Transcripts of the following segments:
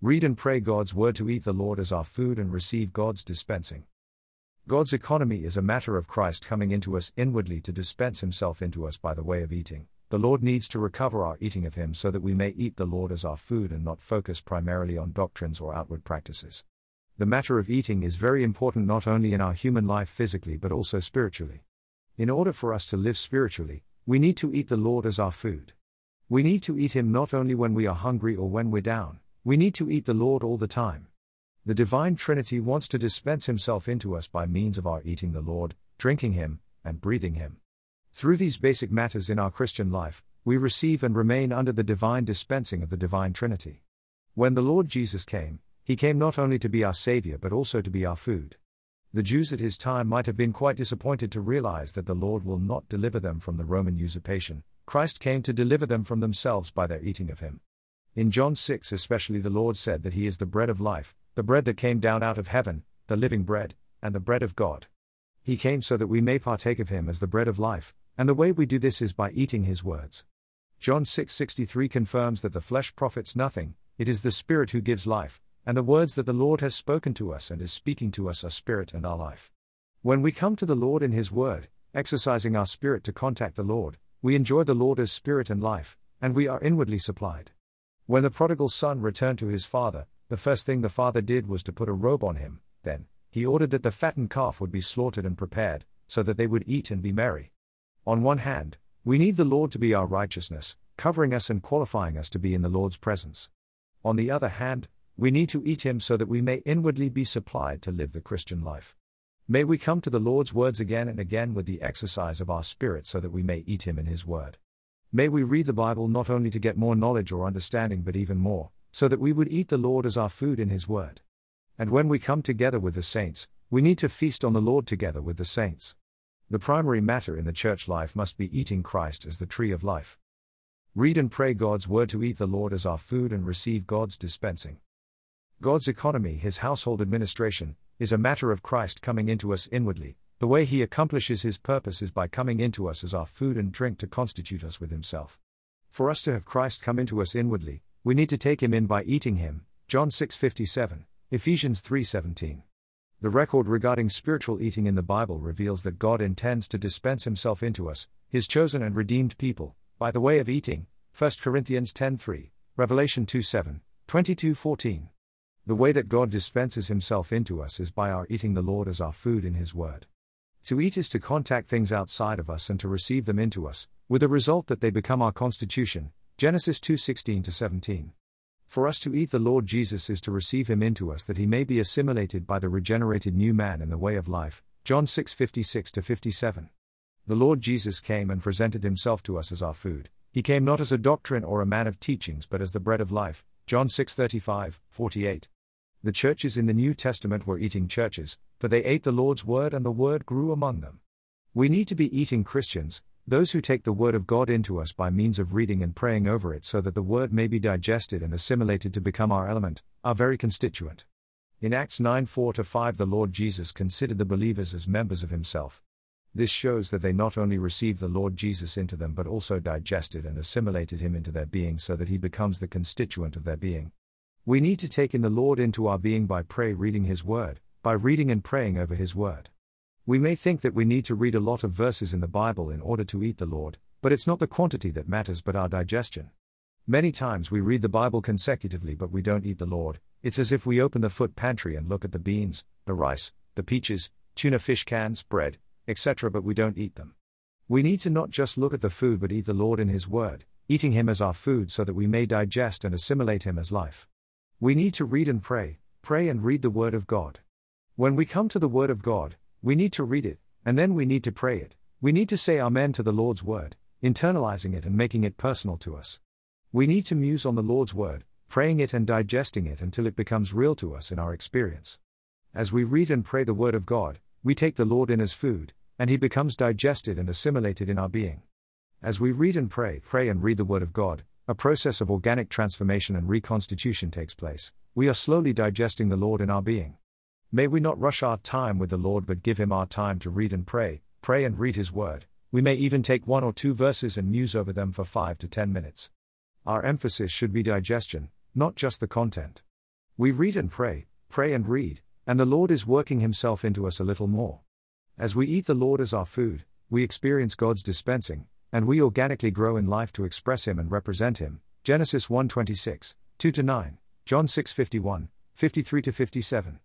Read and pray God's word to eat the Lord as our food and receive God's dispensing. God's economy is a matter of Christ coming into us inwardly to dispense himself into us by the way of eating. The Lord needs to recover our eating of him so that we may eat the Lord as our food and not focus primarily on doctrines or outward practices. The matter of eating is very important not only in our human life physically but also spiritually. In order for us to live spiritually, we need to eat the Lord as our food. We need to eat him not only when we are hungry or when we're down, we need to eat the Lord all the time. The Divine Trinity wants to dispense Himself into us by means of our eating the Lord, drinking Him, and breathing Him. Through these basic matters in our Christian life, we receive and remain under the divine dispensing of the Divine Trinity. When the Lord Jesus came, He came not only to be our Savior but also to be our food. The Jews at his time might have been quite disappointed to realize that the Lord will not deliver them from the Roman usurpation. Christ came to deliver them from themselves by their eating of Him. In John 6 especially the Lord said that He is the bread of life, the bread that came down out of heaven, the living bread, and the bread of God. He came so that we may partake of Him as the bread of life, and the way we do this is by eating His words. John 6:63 confirms that the flesh profits nothing, it is the Spirit who gives life, and the words that the Lord has spoken to us and is speaking to us are spirit and our life. When we come to the Lord in His word, exercising our spirit to contact the Lord, we enjoy the Lord as spirit and life, and we are inwardly supplied. When the prodigal son returned to his father, the first thing the father did was to put a robe on him, then, he ordered that the fattened calf would be slaughtered and prepared, so that they would eat and be merry. On one hand, we need the Lord to be our righteousness, covering us and qualifying us to be in the Lord's presence. On the other hand, we need to eat Him so that we may inwardly be supplied to live the Christian life. May we come to the Lord's words again and again with the exercise of our spirit so that we may eat Him in His word. May we read the Bible not only to get more knowledge or understanding but even more, so that we would eat the Lord as our food in His Word. And when we come together with the saints, we need to feast on the Lord together with the saints. The primary matter in the church life must be eating Christ as the tree of life. Read and pray God's Word to eat the Lord as our food and receive God's dispensing. God's economy, His household administration, is a matter of Christ coming into us inwardly, the way he accomplishes his purpose is by coming into us as our food and drink to constitute us with himself. For us to have Christ come into us inwardly, we need to take him in by eating him. John 6:57, Ephesians 3:17. The record regarding spiritual eating in the Bible reveals that God intends to dispense himself into us, his chosen and redeemed people, by the way of eating. 1 Corinthians 10:3, Revelation 2:7, 22:14. The way that God dispenses himself into us is by our eating the Lord as our food in his word. To eat is to contact things outside of us and to receive them into us, with the result that they become our constitution. Genesis 2:16 17. For us to eat the Lord Jesus is to receive him into us that he may be assimilated by the regenerated new man in the way of life. John 6:56 57. The Lord Jesus came and presented himself to us as our food. He came not as a doctrine or a man of teachings but as the bread of life. John 6:35, 48. The churches in the New Testament were eating churches, for they ate the Lord's word and the word grew among them. We need to be eating Christians, those who take the word of God into us by means of reading and praying over it so that the word may be digested and assimilated to become our element, our very constituent. In Acts 9 4 5, the Lord Jesus considered the believers as members of himself. This shows that they not only received the Lord Jesus into them but also digested and assimilated him into their being so that he becomes the constituent of their being. We need to take in the Lord into our being by pray reading His Word, by reading and praying over His Word. We may think that we need to read a lot of verses in the Bible in order to eat the Lord, but it's not the quantity that matters but our digestion. Many times we read the Bible consecutively but we don't eat the Lord, it's as if we open the foot pantry and look at the beans, the rice, the peaches, tuna fish cans, bread, etc., but we don't eat them. We need to not just look at the food but eat the Lord in His Word, eating Him as our food so that we may digest and assimilate Him as life. We need to read and pray, pray and read the Word of God. When we come to the Word of God, we need to read it, and then we need to pray it. We need to say Amen to the Lord's Word, internalizing it and making it personal to us. We need to muse on the Lord's Word, praying it and digesting it until it becomes real to us in our experience. As we read and pray the Word of God, we take the Lord in as food, and He becomes digested and assimilated in our being. As we read and pray, pray and read the Word of God, a process of organic transformation and reconstitution takes place. We are slowly digesting the Lord in our being. May we not rush our time with the Lord but give Him our time to read and pray, pray and read His Word. We may even take one or two verses and muse over them for five to ten minutes. Our emphasis should be digestion, not just the content. We read and pray, pray and read, and the Lord is working Himself into us a little more. As we eat the Lord as our food, we experience God's dispensing, and we organically grow in life to express Him and represent Him. Genesis 1:26, 2 9, John 6:51, 53 57.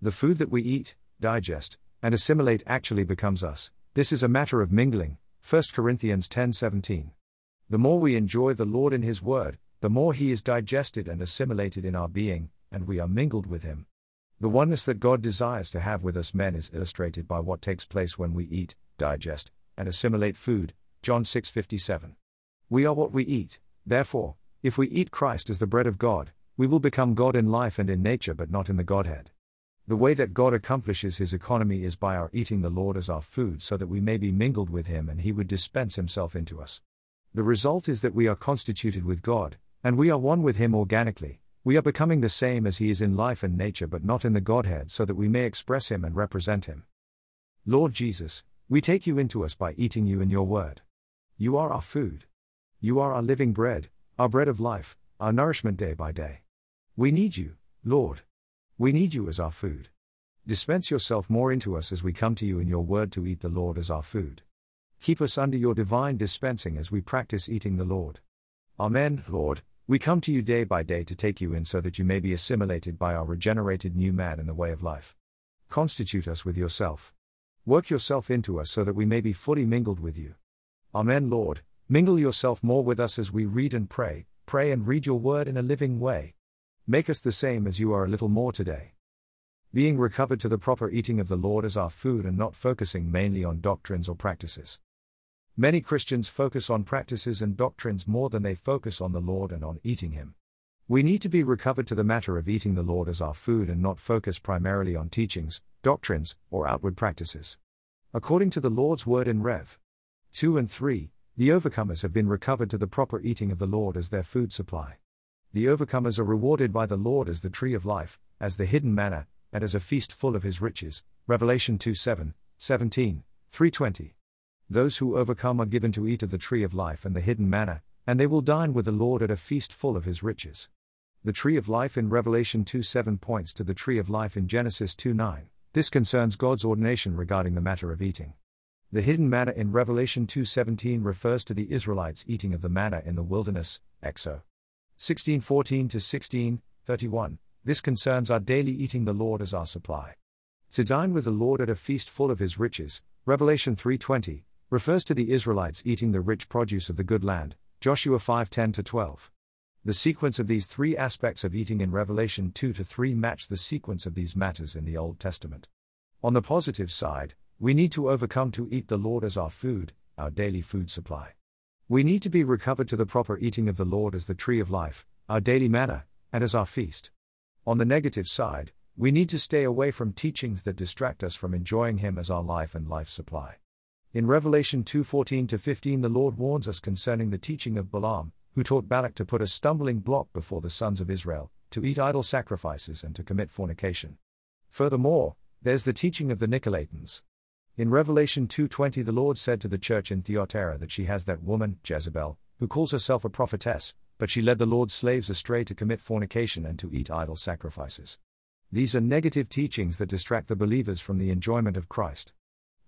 The food that we eat, digest, and assimilate actually becomes us. This is a matter of mingling. 1 Corinthians 10:17. The more we enjoy the Lord in His Word, the more He is digested and assimilated in our being, and we are mingled with Him. The oneness that God desires to have with us men is illustrated by what takes place when we eat, digest, and assimilate food. John 6:57. We are what we eat. Therefore, if we eat Christ as the bread of God, we will become God in life and in nature but not in the Godhead. The way that God accomplishes his economy is by our eating the Lord as our food so that we may be mingled with him and he would dispense himself into us. The result is that we are constituted with God, and we are one with him organically. We are becoming the same as he is in life and nature but not in the Godhead so that we may express him and represent him. Lord Jesus, we take you into us by eating you in your word. You are our food. You are our living bread, our bread of life, our nourishment day by day. We need you, Lord. We need you as our food. Dispense yourself more into us as we come to you in your word to eat the Lord as our food. Keep us under your divine dispensing as we practice eating the Lord. Amen, Lord. We come to you day by day to take you in so that you may be assimilated by our regenerated new man in the way of life. Constitute us with yourself. Work yourself into us so that we may be fully mingled with you. Amen, Lord. Mingle yourself more with us as we read and pray, pray and read your word in a living way. Make us the same as you are a little more today. Being recovered to the proper eating of the Lord as our food and not focusing mainly on doctrines or practices. Many Christians focus on practices and doctrines more than they focus on the Lord and on eating Him. We need to be recovered to the matter of eating the Lord as our food and not focus primarily on teachings, doctrines, or outward practices. According to the Lord's word in Rev 2 and 3, the overcomers have been recovered to the proper eating of the Lord as their food supply the overcomers are rewarded by the Lord as the tree of life, as the hidden manna, and as a feast full of his riches. Revelation 2 7, 17, 320. Those who overcome are given to eat of the tree of life and the hidden manna, and they will dine with the Lord at a feast full of his riches. The tree of life in Revelation 2 7 points to the tree of life in Genesis 2 9. This concerns God's ordination regarding the matter of eating. The hidden manna in Revelation 2:17 refers to the Israelites eating of the manna in the wilderness, Exo 1614 to 1631. This concerns our daily eating the Lord as our supply. To dine with the Lord at a feast full of his riches, Revelation 3:20, refers to the Israelites eating the rich produce of the good land, Joshua 5:10 to 12. The sequence of these three aspects of eating in Revelation 2 to 3 match the sequence of these matters in the Old Testament. On the positive side, we need to overcome to eat the Lord as our food, our daily food supply. We need to be recovered to the proper eating of the Lord as the tree of life, our daily manna, and as our feast. On the negative side, we need to stay away from teachings that distract us from enjoying Him as our life and life supply. In Revelation 2:14 to 15 the Lord warns us concerning the teaching of Balaam, who taught Balak to put a stumbling block before the sons of Israel, to eat idol sacrifices and to commit fornication. Furthermore, there's the teaching of the Nicolaitans. In Revelation 2:20 the Lord said to the church in Thyatira that she has that woman, Jezebel, who calls herself a prophetess, but she led the Lord's slaves astray to commit fornication and to eat idol sacrifices. These are negative teachings that distract the believers from the enjoyment of Christ.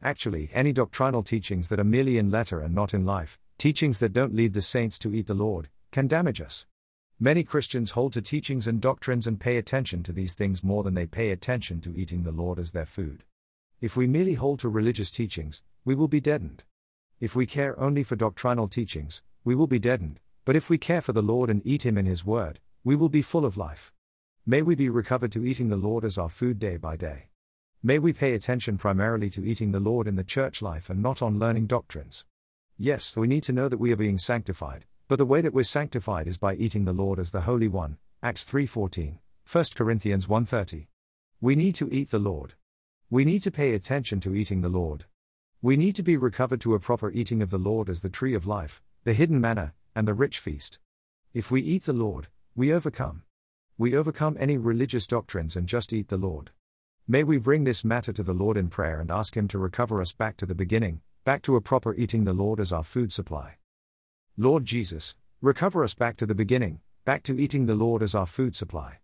Actually, any doctrinal teachings that are merely in letter and not in life, teachings that don't lead the saints to eat the Lord, can damage us. Many Christians hold to teachings and doctrines and pay attention to these things more than they pay attention to eating the Lord as their food. If we merely hold to religious teachings, we will be deadened. If we care only for doctrinal teachings, we will be deadened, but if we care for the Lord and eat Him in His Word, we will be full of life. May we be recovered to eating the Lord as our food day by day. May we pay attention primarily to eating the Lord in the church life and not on learning doctrines. Yes, we need to know that we are being sanctified, but the way that we're sanctified is by eating the Lord as the Holy One. Acts 3:14, 1 Corinthians 1:30. We need to eat the Lord. We need to pay attention to eating the Lord. We need to be recovered to a proper eating of the Lord as the tree of life, the hidden manna, and the rich feast. If we eat the Lord, we overcome. We overcome any religious doctrines and just eat the Lord. May we bring this matter to the Lord in prayer and ask Him to recover us back to the beginning, back to a proper eating the Lord as our food supply. Lord Jesus, recover us back to the beginning, back to eating the Lord as our food supply.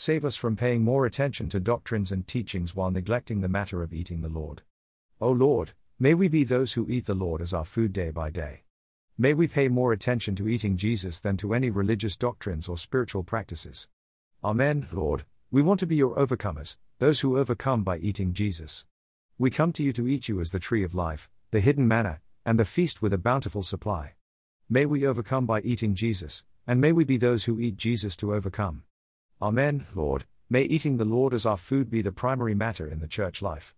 Save us from paying more attention to doctrines and teachings while neglecting the matter of eating the Lord. O Lord, may we be those who eat the Lord as our food day by day. May we pay more attention to eating Jesus than to any religious doctrines or spiritual practices. Amen, Lord. We want to be your overcomers, those who overcome by eating Jesus. We come to you to eat you as the tree of life, the hidden manna, and the feast with a bountiful supply. May we overcome by eating Jesus, and may we be those who eat Jesus to overcome. Amen, Lord. May eating the Lord as our food be the primary matter in the church life.